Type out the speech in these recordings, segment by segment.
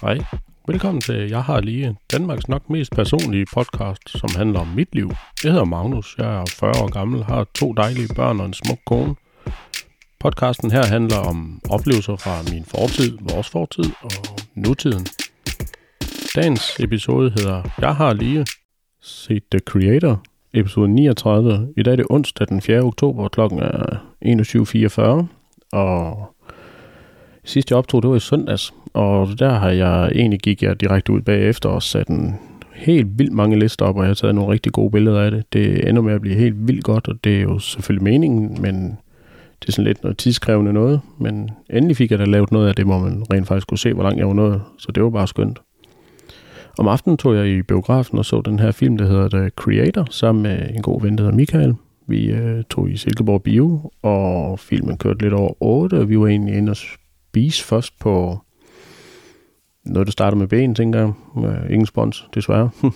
Hej. Velkommen til Jeg har lige Danmarks nok mest personlige podcast, som handler om mit liv. Jeg hedder Magnus, jeg er 40 år gammel, har to dejlige børn og en smuk kone. Podcasten her handler om oplevelser fra min fortid, vores fortid og nutiden. Dagens episode hedder Jeg har lige set The Creator, episode 39. I dag er det onsdag den 4. oktober, klokken er 21.44, og sidst jeg optog, det var i søndags, og der har jeg egentlig gik jeg direkte ud bagefter og sat en helt vildt mange lister op, og jeg har taget nogle rigtig gode billeder af det. Det ender med at blive helt vildt godt, og det er jo selvfølgelig meningen, men det er sådan lidt noget tidskrævende noget. Men endelig fik jeg da lavet noget af det, hvor man rent faktisk kunne se, hvor langt jeg var nået, så det var bare skønt. Om aftenen tog jeg i biografen og så den her film, der hedder The Creator, sammen med en god ven, der hedder Michael. Vi øh, tog i Silkeborg Bio, og filmen kørte lidt over 8, og vi var egentlig inde og spise først på noget, der starter med ben, tænker jeg. Øh, ingen spons, desværre.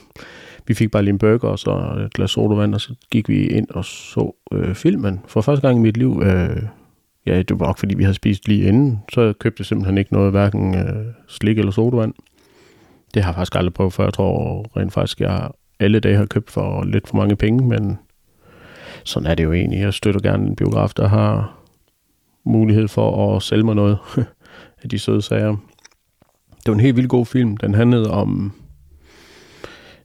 vi fik bare lige en burger og så et glas sodavand, og så gik vi ind og så øh, filmen. For første gang i mit liv, øh, ja, det var nok fordi vi havde spist lige inden, så købte jeg simpelthen ikke noget, hverken øh, slik eller sodavand. Det har jeg faktisk aldrig prøvet før. Jeg tror rent faktisk, jeg alle dage har købt for lidt for mange penge, men sådan er det jo egentlig. Jeg støtter gerne en biograf, der har mulighed for at sælge mig noget af de søde sager. Det var en helt vildt god film. Den handlede om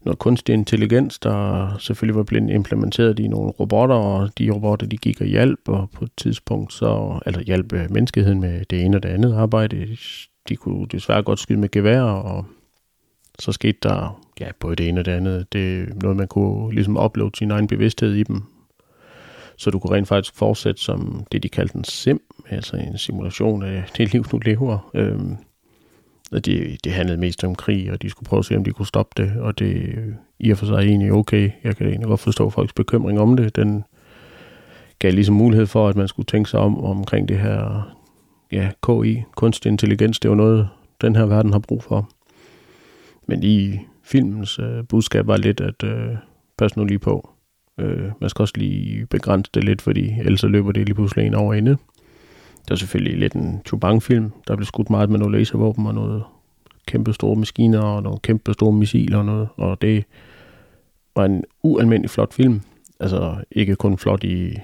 noget kunstig intelligens, der selvfølgelig var blevet implementeret i nogle robotter, og de robotter, de gik og hjalp, og på et tidspunkt så, eller hjalp øh, menneskeheden med det ene og det andet arbejde. De kunne desværre godt skyde med gevær, og så skete der ja, både det ene og det andet. Det er noget, man kunne ligesom opleve sin egen bevidsthed i dem. Så du kunne rent faktisk fortsætte som det, de kaldte en sim, altså en simulation af det liv, du lever. Øhm, og det, det handlede mest om krig, og de skulle prøve at se, om de kunne stoppe det, og det øh, i og for sig er egentlig okay. Jeg kan egentlig godt forstå folks bekymring om det. Den gav ligesom mulighed for, at man skulle tænke sig om omkring det her ja, KI, kunstig intelligens. Det er jo noget, den her verden har brug for. Men i filmens øh, budskab var lidt, at øh, pas nu lige på. Øh, man skal også lige begrænse det lidt, fordi ellers så løber det lige pludselig en over ende. Det var selvfølgelig lidt en Chubang-film. Der blev skudt meget med nogle laservåben og noget kæmpe store maskiner og nogle kæmpe store missiler og noget. Og det var en ualmindelig flot film. Altså ikke kun flot i...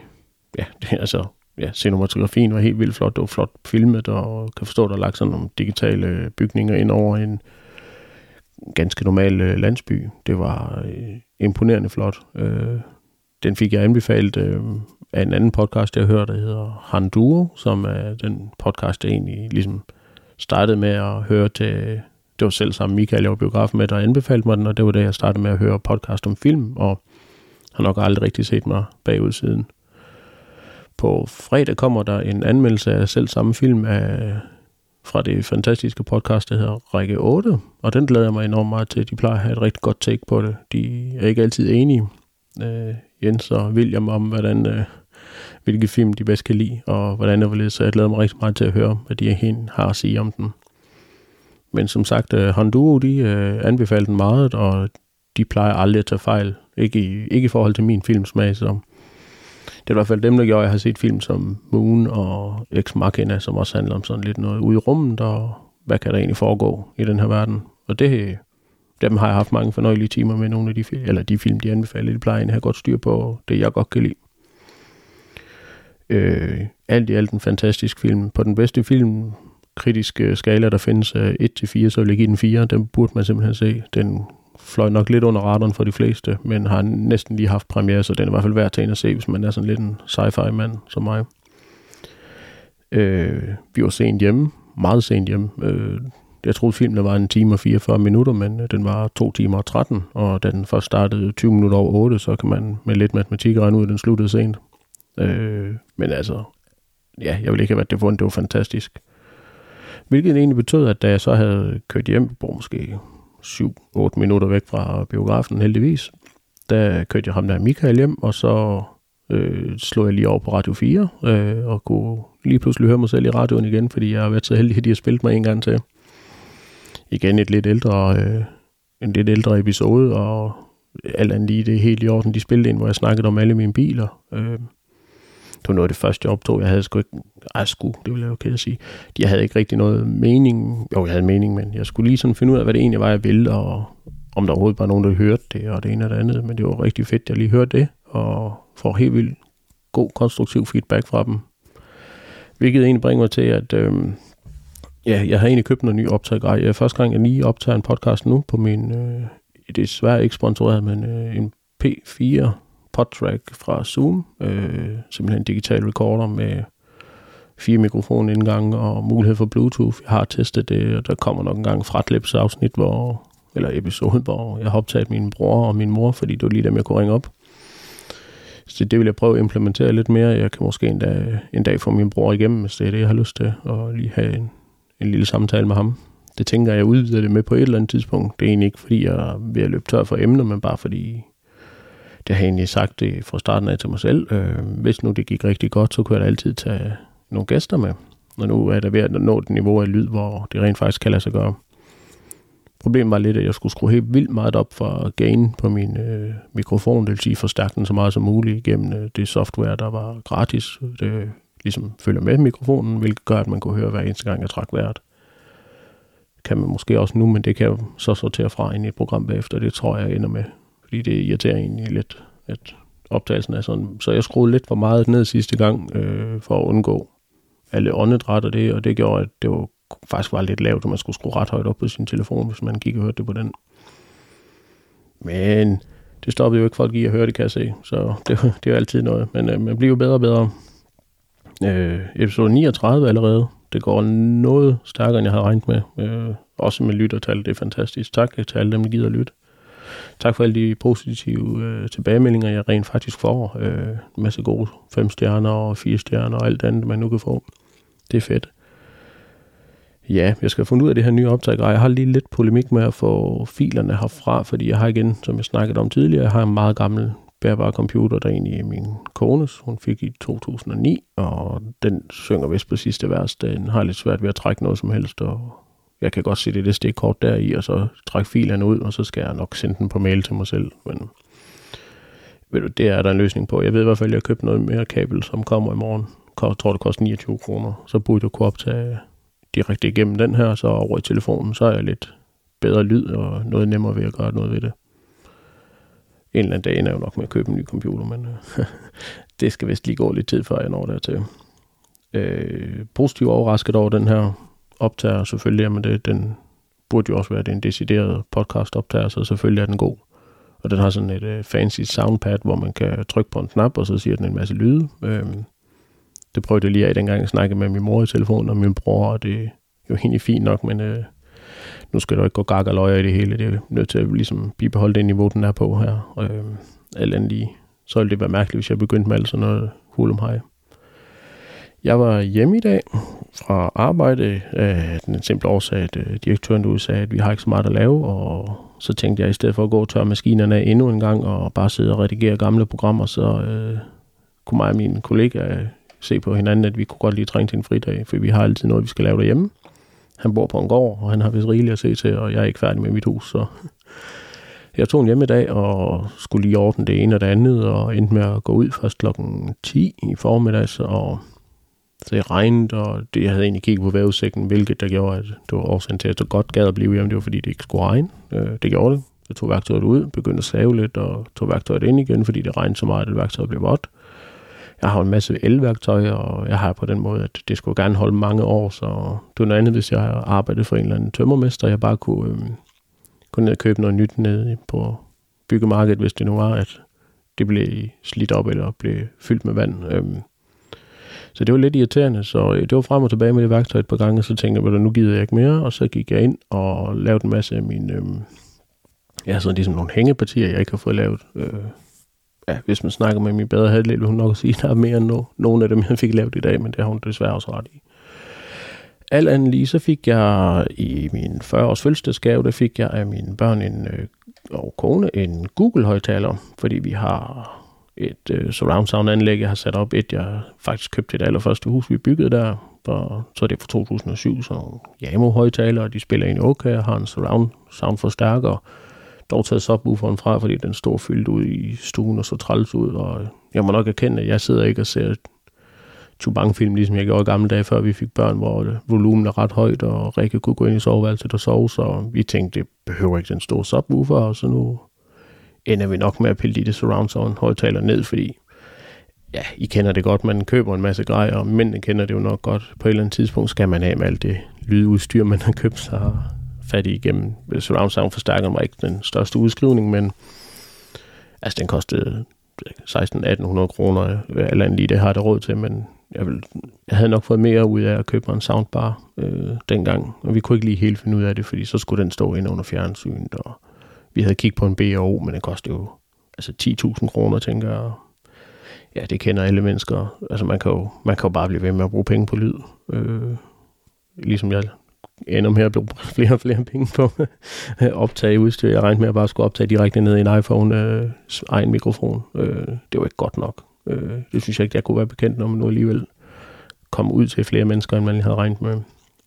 Ja, det, altså ja, cinematografien var helt vildt flot. Det var flot filmet, og kan forstå, at der er lagt sådan nogle digitale bygninger ind over en ganske normal øh, landsby. Det var øh, imponerende flot. Øh, den fik jeg anbefalet øh, af en anden podcast, jeg hørte, der hedder Han Duo, som er den podcast, jeg egentlig ligesom startede med at høre til, det var selv sammen Michael, jeg var biografen med, der anbefalede mig den, og det var det, jeg startede med at høre podcast om film, og har nok aldrig rigtig set mig bagud siden. På fredag kommer der en anmeldelse af selv samme film af, fra det fantastiske podcast, der hedder Række 8, og den glæder jeg mig enormt meget til. De plejer at have et rigtig godt take på det. De er ikke altid enige, øh, Jens og William, om hvordan øh, hvilke film de bedst kan lide, og hvordan det var så jeg glæder mig rigtig meget til at høre, hvad de har at sige om den. Men som sagt, øh, Honduo, de øh, anbefaler den meget, og de plejer aldrig at tage fejl. Ikke i, ikke i forhold til min filmsmag, så det er i hvert fald dem, der gjorde, at jeg har set film som Moon og Ex Machina, som også handler om sådan lidt noget ude i rummet, og hvad kan der egentlig foregå i den her verden. Og det, dem har jeg haft mange fornøjelige timer med nogle af de film, eller de film, de anbefaler. De plejer at have godt styr på det, jeg godt kan lide. Øh, alt i alt en fantastisk film. På den bedste film kritiske skala, der findes 1-4, så vil jeg give den 4. Den burde man simpelthen se. Den fløj nok lidt under radaren for de fleste, men har næsten lige haft premiere, så den er i hvert fald værd til at se, hvis man er sådan lidt en sci-fi mand som mig. Øh, vi var sent hjemme, meget sent hjemme. Øh, jeg troede filmen var en time og 44 minutter, men øh, den var 2 timer og 13, og da den først startede 20 minutter over 8, så kan man med lidt matematik regne ud, at den sluttede sent. Øh, men altså, ja, jeg vil ikke have været det vundet, det var fantastisk. Hvilket egentlig betød, at da jeg så havde kørt hjem, på måske 7-8 minutter væk fra biografen heldigvis, der kørte jeg ham der Michael hjem, og så øh, slog jeg lige over på Radio 4, øh, og kunne lige pludselig høre mig selv i radioen igen, fordi jeg har været så heldig, at de har spillet mig en gang til. Igen et lidt ældre, øh, en lidt ældre episode, og alt andet lige det helt i orden. De spillede ind, hvor jeg snakkede om alle mine biler. Øh, det var noget af det første, jeg optog. Jeg havde sgu ikke, ej, sgu, det vil jeg jo kæde at sige. Jeg havde ikke rigtig noget mening. Jo, jeg havde mening, men jeg skulle lige sådan finde ud af, hvad det egentlig var, jeg ville, og om der overhovedet var nogen, der hørte det, og det ene og det andet. Men det var rigtig fedt, at jeg lige hørte det, og får helt vildt god, konstruktiv feedback fra dem. Hvilket egentlig bringer mig til, at øh, ja, jeg har egentlig købt en ny optagegrej. Jeg er første gang, jeg lige optager en podcast nu på min, øh, det er desværre ikke sponsoreret, men øh, en P4 podtrack fra Zoom. Øh, simpelthen en digital recorder med fire mikrofonindgange og mulighed for Bluetooth. Jeg har testet det, og der kommer nok en gang fratlips afsnit, hvor, eller episode, hvor jeg har optaget min bror og min mor, fordi det var lige dem, jeg kunne ringe op. Så det vil jeg prøve at implementere lidt mere. Jeg kan måske en dag, en dag få min bror igennem, hvis det er det, jeg har lyst til, og lige have en, en lille samtale med ham. Det tænker jeg, udvider det med på et eller andet tidspunkt. Det er egentlig ikke, fordi jeg er ved at løbe tør for emner, men bare fordi det har jeg egentlig sagt det fra starten af til mig selv. Øh, hvis nu det gik rigtig godt, så kunne jeg da altid tage nogle gæster med. Og nu er der ved at nå et niveau af lyd, hvor det rent faktisk kan lade sig gøre. Problemet var lidt, at jeg skulle skrue helt vildt meget op for gain på min øh, mikrofon, det vil sige forstærke den så meget som muligt gennem øh, det software, der var gratis. Det ligesom følger med mikrofonen, hvilket gør, at man kunne høre hver eneste gang, jeg trak vejret. Kan man måske også nu, men det kan jeg så sortere fra ind i et program bagefter. Det tror jeg, jeg ender med fordi det irriterer egentlig lidt, at optagelsen er sådan. Så jeg skruede lidt for meget ned sidste gang, øh, for at undgå alle åndedræt og det, og det gjorde, at det var, faktisk var lidt lavt, og man skulle skrue ret højt op på sin telefon, hvis man gik og hørte det på den. Men det stoppede jo ikke folk i at høre det, kan jeg se, så det, det er jo altid noget. Men øh, man bliver jo bedre og bedre. Øh, episode 39 allerede. Det går noget stærkere, end jeg havde regnet med. Øh, også med lyttertal, det er fantastisk. Tak til alle dem, der gider lytte tak for alle de positive øh, tilbagemeldinger, jeg rent faktisk får. Øh, en masse gode fem stjerner og fire stjerner og alt andet, man nu kan få. Det er fedt. Ja, jeg skal finde ud af det her nye optag. Jeg har lige lidt polemik med at få filerne herfra, fordi jeg har igen, som jeg snakkede om tidligere, jeg har en meget gammel bærbare computer, der egentlig er min kones. Hun fik i 2009, og den synger vist på sidste vers. Den har lidt svært ved at trække noget som helst, og jeg kan godt se det, det stikkort der i, og så trække filerne ud, og så skal jeg nok sende den på mail til mig selv. Men ved du, det er der en løsning på. Jeg ved i hvert fald, at jeg har købt noget mere kabel, som kommer i morgen. Jeg tror, det koster 29 kroner. Så burde du kunne optage direkte igennem den her, så over i telefonen, så er jeg lidt bedre lyd og noget nemmere ved at gøre noget ved det. En eller anden dag ender jeg nok med at købe en ny computer, men øh, det skal vist lige gå lidt tid, før jeg når dertil. Øh, positivt overrasket over den her optager selvfølgelig, men det, den burde jo også være det en decideret podcast optager, så selvfølgelig er den god. Og den har sådan et øh, fancy soundpad, hvor man kan trykke på en knap, og så siger den en masse lyde. Øh, det prøvede jeg lige af, dengang jeg snakkede med min mor i telefonen og min bror, og det er jo egentlig fint nok, men øh, nu skal der ikke gå gak og løjer i det hele. Det er nødt til at ligesom bibeholde det niveau, den er på her. Øhm, alt andet lige. Så ville det være mærkeligt, hvis jeg begyndte med alt sådan noget hulum hej. Jeg var hjemme i dag fra arbejde af den simple årsag, at øh, direktøren derude sagde, at vi har ikke så meget at lave, og så tænkte jeg, i stedet for at gå og tørre maskinerne af endnu en gang, og bare sidde og redigere gamle programmer, så øh, kunne mig og mine kollegaer øh, se på hinanden, at vi kunne godt lige trænge til en fridag, for vi har altid noget, vi skal lave derhjemme. Han bor på en gård, og han har vist rigeligt at se til, og jeg er ikke færdig med mit hus, så jeg tog en hjem i dag og skulle lige ordne det ene og det andet, og endte med at gå ud først klokken 10 i formiddags, og så det regnede, og det, jeg havde egentlig kigget på vejrudsigten, hvilket der gjorde, at det var årsagen til, at jeg godt gad at blive hjemme. Det var, fordi det ikke skulle regne. Øh, det gjorde det. Jeg tog værktøjet ud, begyndte at save lidt, og tog værktøjet ind igen, fordi det regnede så meget, at værktøjet blev vådt. Jeg har en masse elværktøj, og jeg har på den måde, at det skulle gerne holde mange år, så det var noget andet, hvis jeg arbejdede for en eller anden tømmermester, jeg bare kunne øh, gå ned og købe noget nyt ned på byggemarkedet, hvis det nu var, at det blev slidt op eller blev fyldt med vand. Øh, så det var lidt irriterende, så øh, det var frem og tilbage med det værktøj et par gange, og så tænkte jeg, at nu gider jeg ikke mere, og så gik jeg ind og lavede en masse af mine, øh, ja, sådan ligesom nogle hængepartier, jeg ikke har fået lavet. Øh, ja, hvis man snakker med min bedre halvdel, vil hun nok sige, at der er mere end no, nogle af dem, jeg fik lavet i dag, men det har hun desværre også ret i. Alt andet lige, så fik jeg i min 40-års fødselsdagsgave, der fik jeg af mine børn en, øh, og kone en Google-højtaler, fordi vi har et øh, surround sound anlæg, jeg har sat op. Et, jeg faktisk købte det allerførste hus, vi byggede der. Og så er det fra 2007, så Yamo højtaler, og de spiller en okay. og har en surround sound forstærker. Dog taget subwooferen fra, fordi den står fyldt ud i stuen og så træls ud. Og jeg må nok erkende, at jeg sidder ikke og ser Chubang-film, ligesom jeg gjorde i gamle dage, før vi fik børn, hvor øh, volumen er ret højt, og Rikke kunne gå ind i soveværelset og sove, så vi tænkte, det behøver ikke den store subwoofer, og så nu ender vi nok med at pille de det surround sound højtaler ned, fordi ja, I kender det godt, man køber en masse grejer, og mændene kender det jo nok godt. På et eller andet tidspunkt skal man have med alt det lydudstyr, man har købt sig fat i igennem. Surround sound forstærkeren var ikke den største udskrivning, men altså den kostede 16-1800 kroner, øh, eller lige det har det råd til, men jeg, vil, jeg havde nok fået mere ud af at købe en soundbar øh, dengang, og vi kunne ikke lige helt finde ud af det, fordi så skulle den stå ind under fjernsynet, og vi havde kigget på en B&O, men den kostede jo altså 10.000 kroner, tænker jeg. Ja, det kender alle mennesker. Altså man kan jo, man kan jo bare blive ved med at bruge penge på lyd. Øh, ligesom jeg ender med at bruge flere og flere penge på optage udstyr. Jeg regnede med at bare skulle optage direkte ned i en iPhone øh, egen mikrofon. Øh, det var ikke godt nok. Øh, det synes jeg ikke, jeg kunne være bekendt, når man nu alligevel kom ud til flere mennesker, end man lige havde regnet med.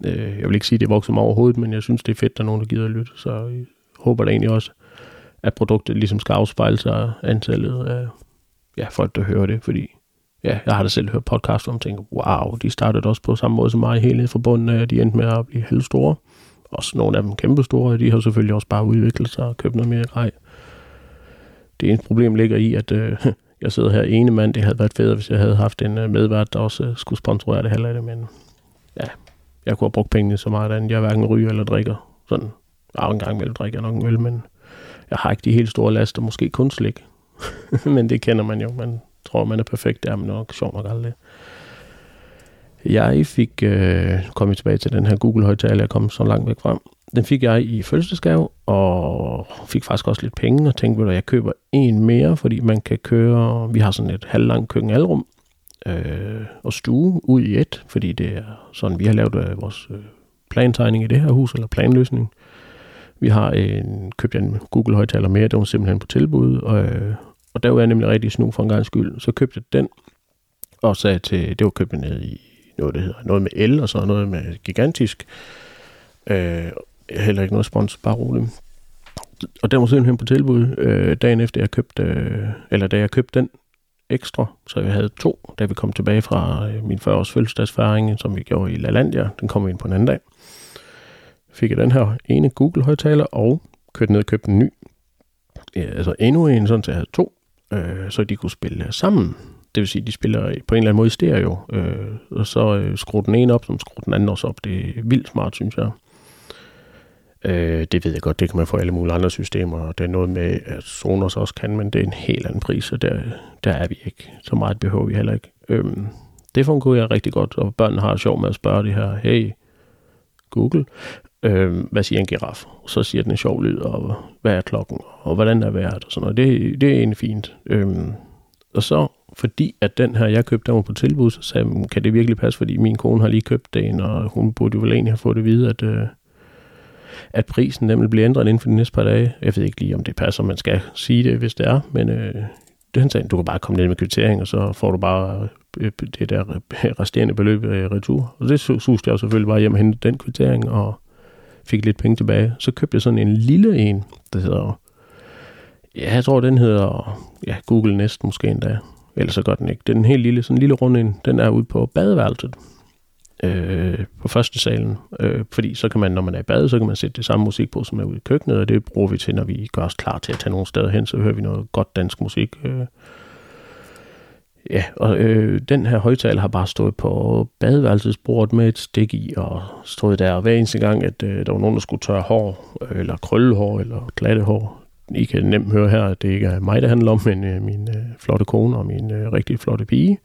Øh, jeg vil ikke sige, at det vokser mig overhovedet, men jeg synes, det er fedt, at der er nogen, der gider at lytte. Så jeg håber da egentlig også, at produktet ligesom skal afspejle sig antallet af ja, folk, der hører det, fordi ja, jeg har da selv hørt podcast om, tænker, wow, de startede også på samme måde som mig, helt ned fra bunden de endte med at blive helt store. Også nogle af dem kæmpe store, de har selvfølgelig også bare udviklet sig og købt noget mere grej. Det eneste problem ligger i, at øh, jeg sidder her ene mand. Det havde været fedt, hvis jeg havde haft en øh, medvært, der også øh, skulle sponsorere det halve af det, men ja, jeg kunne have brugt pengene så meget, at jeg hverken ryger eller drikker. Sådan, ja, en gang imellem drikker jeg nok en øl, men jeg har ikke de helt store laster, måske kun slik. men det kender man jo. Man tror, man er perfekt, det er man nok sjovt nok aldrig. Jeg fik, øh, kom jeg tilbage til den her Google-højtaler, jeg kom så langt væk frem. Den fik jeg i fødselsdagsgave, og fik faktisk også lidt penge, og tænkte, at jeg køber en mere, fordi man kan køre, vi har sådan et halvlangt køkkenalrum øh, og stue ud i et, fordi det er sådan, vi har lavet øh, vores øh, plantegning i det her hus, eller planløsning. Vi har en, købt en Google-højtaler mere, det var simpelthen på tilbud, og, øh, og der var jeg nemlig rigtig snu for en gang skyld. Så købte jeg den, og sagde til, det var købt ned i noget, der hedder noget med el, og så noget med gigantisk. Øh, heller ikke noget spons, bare roligt. Og den var simpelthen på tilbud øh, dagen efter jeg købte, øh, eller da jeg købte den ekstra, så jeg havde to, da vi kom tilbage fra øh, min 40-års fødselsdagsfæring, som vi gjorde i LaLandia. Den kom vi ind på en anden dag. Fik jeg den her ene Google-højtaler og kørte ned og købte en ny. Ja, altså endnu en, sådan så jeg havde to, øh, så de kunne spille sammen. Det vil sige, de spiller på en eller anden måde i stereo, øh, og så øh, skruer den ene op, som skruer den anden også op. Det er vildt smart, synes jeg. Øh, det ved jeg godt, det kan man få alle mulige andre systemer, og det er noget med, at Sonos også kan, men det er en helt anden pris, og der, der er vi ikke. Så meget behøver vi heller ikke. Øh, det fungerer rigtig godt, og børnene har sjov med at spørge det her, hey, Google, øh, hvad siger en giraf? Så siger den en sjov lyd, og hvad er klokken, og hvordan er vejret, og sådan noget. Det, det er egentlig fint. Øh, og så, fordi at den her, jeg købte, den var på tilbud, så sagde jeg, kan det virkelig passe, fordi min kone har lige købt den, og hun burde jo vel egentlig have fået det videre, at, øh, at prisen nemlig bliver ændret inden for de næste par dage. Jeg ved ikke lige, om det passer, man skal sige det, hvis det er, men øh, det han sagde, du kan bare komme ned med kvittering, og så får du bare øh, det der resterende beløb i retur. Og det suste jeg selvfølgelig bare hjem og hente den kvittering, og fik lidt penge tilbage. Så købte jeg sådan en lille en, der hedder, ja, jeg tror den hedder, ja, Google Nest måske endda, ellers så gør den ikke. Den helt lille, sådan en lille rund en, den er ude på badeværelset øh, på første salen, øh, fordi så kan man, når man er i bad, så kan man sætte det samme musik på, som er ude i køkkenet, og det bruger vi til, når vi gør os klar til at tage nogle steder hen, så hører vi noget godt dansk musik. Øh. Ja, og øh, den her højtaler har bare stået på badeværelsesbordet med et stik i, og stået der hver eneste gang, at øh, der var nogen, der skulle tørre hår, eller krøllehår, eller glatte hår. I kan nemt høre her, at det ikke er mig, det handler om, men øh, min øh, flotte kone og min øh, rigtig flotte pige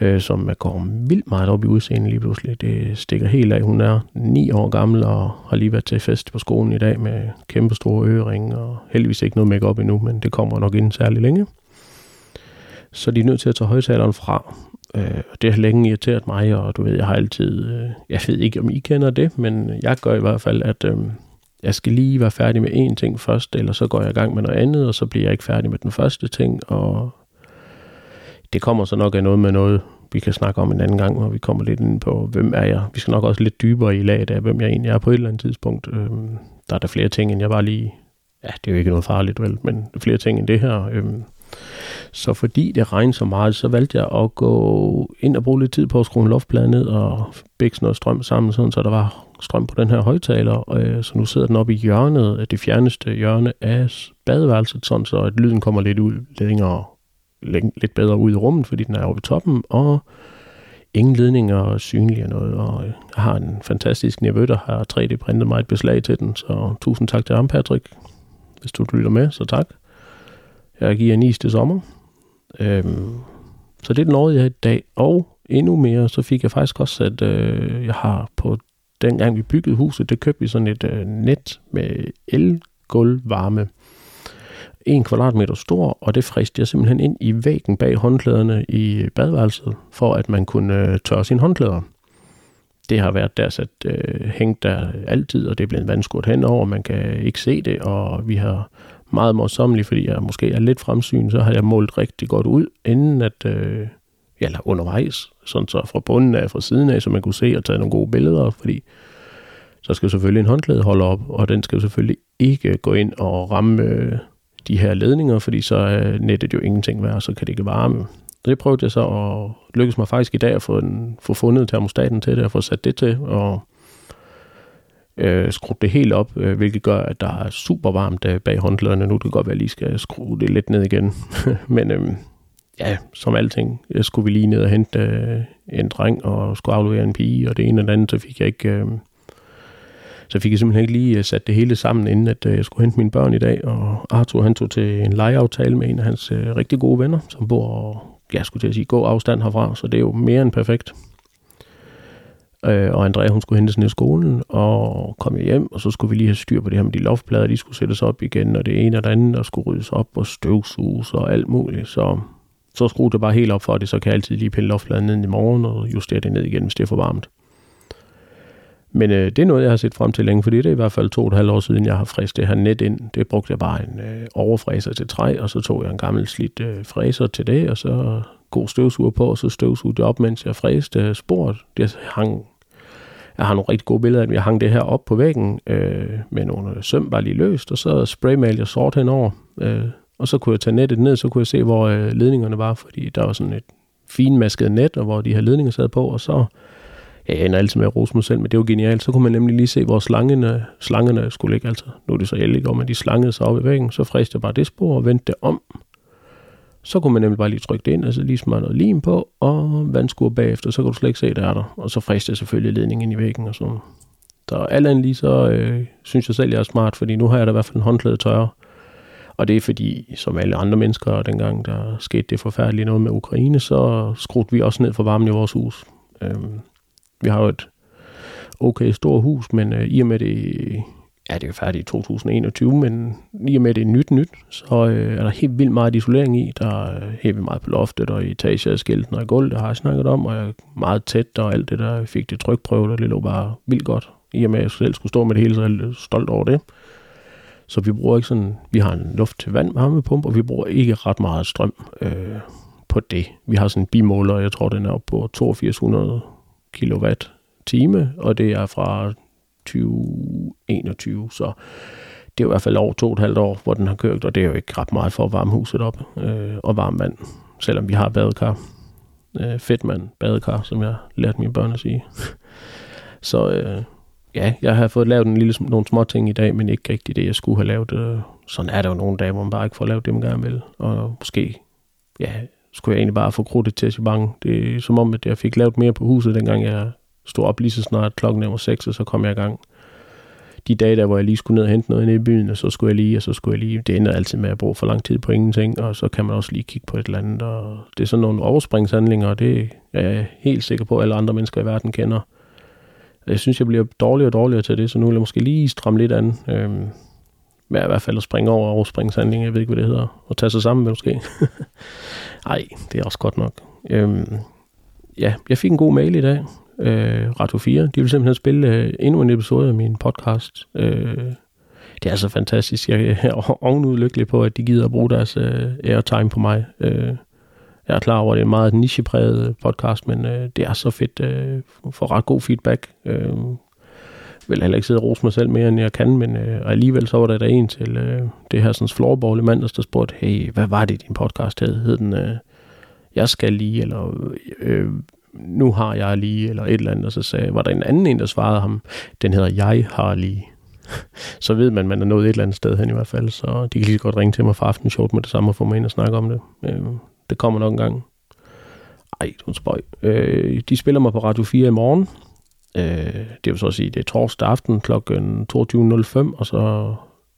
øh, som går vildt meget op i udseende lige pludselig. Det stikker helt af. Hun er 9 år gammel og har lige været til fest på skolen i dag med kæmpe store øreringe og heldigvis ikke noget makeup endnu, men det kommer nok inden særlig længe. Så de er nødt til at tage højtaleren fra. Øh, det har længe irriteret mig, og du ved, jeg har altid, øh, jeg ved ikke om I kender det, men jeg gør i hvert fald, at øh, jeg skal lige være færdig med én ting først, eller så går jeg i gang med noget andet, og så bliver jeg ikke færdig med den første ting, og det kommer så nok af noget med noget, vi kan snakke om en anden gang, hvor vi kommer lidt ind på, hvem er jeg? Vi skal nok også lidt dybere i laget af, hvem jeg egentlig er på et eller andet tidspunkt. Øh, der er der flere ting, end jeg bare lige... Ja, det er jo ikke noget farligt, vel, men flere ting end det her. Øh, så fordi det regnede så meget, så valgte jeg at gå ind og bruge lidt tid på at skrue en loftplade ned og bækse noget strøm sammen, sådan, så der var strøm på den her højtaler. Øh, så nu sidder den oppe i hjørnet, øh, det fjerneste hjørne af badeværelset, sådan så at lyden kommer lidt ud længere, lidt bedre ud i rummet, fordi den er oppe i toppen, og ingen ledninger synlige noget, og øh, jeg har en fantastisk nevø, der har 3D-printet mig et beslag til den, så tusind tak til ham, Patrick. Hvis du lytter med, så tak. Jeg giver en is til sommer. Øhm, så det nåede jeg i dag, og endnu mere, så fik jeg faktisk også, at øh, jeg har på den gang vi byggede huset, det købte vi sådan et øh, net med elgulvvarme. En kvadratmeter stor, og det friste jeg simpelthen ind i væggen bag håndklæderne i badeværelset, for at man kunne øh, tørre sine håndklæder. Det har været der sat øh, hængt der altid, og det er blevet vandskudt henover, man kan ikke se det, og vi har meget morsommelig, fordi jeg måske er lidt fremsyn, så har jeg målt rigtig godt ud, inden at, øh, eller undervejs, sådan så fra bunden af, fra siden af, så man kunne se og tage nogle gode billeder, fordi så skal selvfølgelig en håndklæde holde op, og den skal selvfølgelig ikke gå ind og ramme øh, de her ledninger, fordi så er nettet jo ingenting værd, så kan det ikke varme. Det prøvede jeg så og lykkedes mig faktisk i dag at få, en, få fundet termostaten til det, og få sat det til, og øh, skrue det helt op, øh, hvilket gør, at der er super varmt øh, bag håndklæderne. Nu det kan godt være, at jeg lige skal skrue det lidt ned igen. Men øh, ja, som alting, jeg skulle vi lige ned og hente øh, en dreng og skulle aflevere en pige, og det ene og det andet, så fik jeg ikke... Øh, så fik jeg simpelthen ikke lige øh, sat det hele sammen, inden at øh, jeg skulle hente mine børn i dag. Og Arthur han tog til en legeaftale med en af hans øh, rigtig gode venner, som bor, jeg skulle til at sige, gå afstand herfra, så det er jo mere end perfekt. Øh, og Andrea, hun skulle hentes ned i skolen, og kom hjem, og så skulle vi lige have styr på det her med de loftplader, de skulle sættes op igen, og det ene og det andet, og skulle ryddes op, og støvsuges og alt muligt. Så, så skruede det bare helt op for det, så kan jeg altid lige pille loftpladen ned i morgen, og justere det ned igen, hvis det er for varmt. Men øh, det er noget, jeg har set frem til længe, fordi det er i hvert fald to og et halvt år siden, jeg har fræst det her net ind. Det brugte jeg bare en øh, overfræser til træ, og så tog jeg en gammel slidt øh, fræser til det, og så god støvsuger på, og så støvsugede det op, mens jeg fræste øh, sporet. Det hang jeg har nogle rigtig gode billeder af, at jeg hang det her op på væggen øh, med nogle øh, søm bare lige løst, og så spraymalede jeg sort henover. Øh, og så kunne jeg tage nettet ned, så kunne jeg se, hvor øh, ledningerne var, fordi der var sådan et finmasket net, og hvor de her ledninger sad på, og så, ja, jeg ender altid med at rose mig selv, men det var genialt, så kunne man nemlig lige se, hvor slangene, slangene skulle ligge, altså nu er det så heldigt, men de slangede sig op i væggen, så friste jeg bare det spor og vendte det om, så kunne man nemlig bare lige trykke det ind, så lige smøre noget lim på, og vandskur bagefter, så kan du slet ikke se, der er der. Og så frister jeg selvfølgelig ledningen ind i væggen og sådan. Så alt andet lige, så øh, synes jeg selv, jeg er smart, fordi nu har jeg da i hvert fald en håndklæde tørre. Og det er fordi, som alle andre mennesker, dengang der skete det forfærdelige noget med Ukraine, så skruede vi også ned for varmen i vores hus. Øhm, vi har jo et okay stort hus, men øh, i og med det ja, det er færdigt i 2021, men lige med det er nyt nyt, så øh, er der helt vildt meget isolering i. Der er øh, helt vildt meget på loftet og i etager og i gulvet, det har jeg snakket om, og jeg er meget tæt og alt det der. Jeg fik det trykprøve, og det lå bare vildt godt. I og med, at jeg selv skulle stå med det hele, så er jeg stolt over det. Så vi bruger ikke sådan, vi har en luft til vand varmepumpe, og vi bruger ikke ret meget strøm øh, på det. Vi har sådan en bimåler, jeg tror, den er oppe på 8200 kWh time, og det er fra 2021, så det er i hvert fald over to og et halvt år, hvor den har kørt, og det er jo ikke ret meget for at varme huset op øh, og varme vand, selvom vi har badekar. Øh, fedtmand badekar, som jeg lærte mine børn at sige. så øh, ja, jeg har fået lavet en lille, nogle små ting i dag, men ikke rigtig det, jeg skulle have lavet. Øh, sådan er der jo nogle dage, hvor man bare ikke får lavet det, man gerne vil. Og måske, ja, skulle jeg egentlig bare få krudtet til at bange. Det er som om, at jeg fik lavet mere på huset, dengang jeg stod op lige så snart klokken var 6, og så kom jeg i gang. De dage der, hvor jeg lige skulle ned og hente noget i byen, og så skulle jeg lige, og så skulle jeg lige, det ender altid med at bruge for lang tid på ingenting, og så kan man også lige kigge på et eller andet, og det er sådan nogle overspringshandlinger, og det er jeg helt sikker på, at alle andre mennesker i verden kender. Jeg synes, jeg bliver dårligere og dårligere til det, så nu vil jeg måske lige stramme lidt an. Øhm, med i hvert fald at springe over overspringshandlinger, jeg ved ikke, hvad det hedder, og tage sig sammen med måske. Nej, det er også godt nok. Øhm, ja, jeg fik en god mail i dag øh, Radio 4. De vil simpelthen spille øh, endnu en episode af min podcast. Øh, det er altså fantastisk. Jeg er ovenud lykkelig på, at de gider at bruge deres øh, airtime på mig. Øh, jeg er klar over, at det er en meget nichepræget øh, podcast, men øh, det er så fedt. Øh, få ret god feedback. Øh, vil heller ikke sidde og rose mig selv mere, end jeg kan, men øh, og alligevel så var der der en til øh, det her sådan floorball i mandags, der spurgte, hey, hvad var det, din podcast hed? Hed den, øh, jeg skal lige, eller øh, nu har jeg lige, eller et eller andet, og så sagde, var der en anden en, der svarede ham, den hedder jeg har lige. så ved man, man er nået et eller andet sted hen i hvert fald, så de kan lige så godt ringe til mig fra aftenshowet med det samme og få mig ind og snakke om det. Øh, det kommer nok en gang. Ej, du spøj. Øh, de spiller mig på Radio 4 i morgen. Øh, det vil så sige, det er torsdag aften kl. 22.05, og så,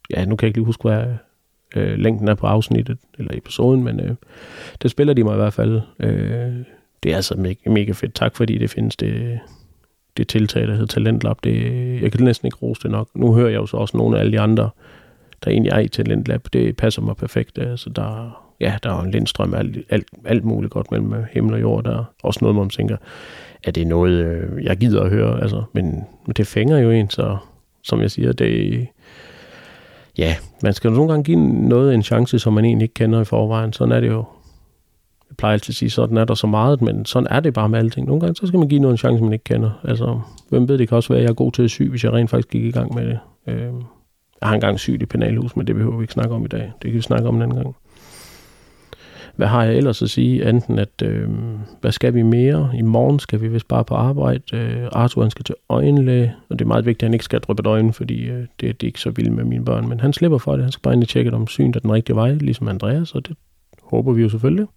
ja, nu kan jeg ikke lige huske, hvad øh, længden er på afsnittet, eller episoden, men øh, det spiller de mig i hvert fald. Øh, det er altså mega, mega fedt. Tak fordi det findes, det, det tiltag, der hedder Talentlab. Det, jeg kan næsten ikke rose det nok. Nu hører jeg jo så også nogle af alle de andre, der egentlig er i Talentlab. Det passer mig perfekt. Altså, der, ja, der er en lindstrøm af alt, alt, alt muligt godt mellem himmel og jord. Der er også noget, man tænker, at det er noget, øh, jeg gider at høre? Altså, men, men det fænger jo en, så som jeg siger, det, ja, man skal jo nogle gange give noget en chance, som man egentlig ikke kender i forvejen. Sådan er det jo. Jeg plejer altid at sige, sådan er der så meget, men sådan er det bare med alting. Nogle gange, så skal man give noget en chance, man ikke kender. Altså, hvem ved, det kan også være, at jeg er god til at sy, hvis jeg rent faktisk gik i gang med det. Øh, jeg har engang sygt i penalhus, men det behøver vi ikke snakke om i dag. Det kan vi snakke om en anden gang. Hvad har jeg ellers at sige? Enten at, øh, hvad skal vi mere? I morgen skal vi vist bare på arbejde. Øh, Arthur han skal til øjenlæge, og det er meget vigtigt, at han ikke skal dryppe et øjne, fordi øh, det, det er ikke så vildt med mine børn. Men han slipper for det. Han skal bare ind og tjekke, om synet er den rigtige vej, ligesom Andreas, og det håber vi jo selvfølgelig.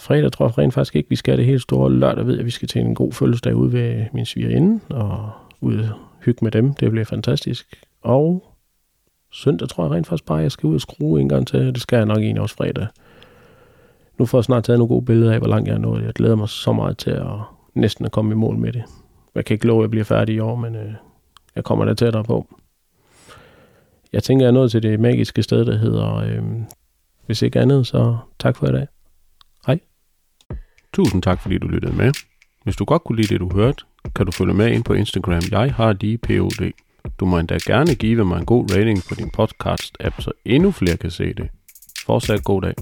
Fredag tror jeg rent faktisk ikke, vi skal det helt store. Lørdag ved jeg, at vi skal til en god fødselsdag ude ved min svigerinde, og ud og hygge med dem. Det bliver fantastisk. Og søndag tror jeg rent faktisk bare, at jeg skal ud og skrue en gang til. Det skal jeg nok egentlig også fredag. Nu får jeg snart taget nogle gode billeder af, hvor langt jeg er nået. Jeg glæder mig så meget til at næsten at komme i mål med det. Jeg kan ikke love, at jeg bliver færdig i år, men øh, jeg kommer der tættere på. Jeg tænker, jeg er nået til det magiske sted, der hedder, øh, hvis ikke andet, så tak for i dag. Tusind tak, fordi du lyttede med. Hvis du godt kunne lide det, du hørte, kan du følge med ind på Instagram. Jeg har lige POD. Du må endda gerne give mig en god rating på din podcast-app, så endnu flere kan se det. Fortsat god dag.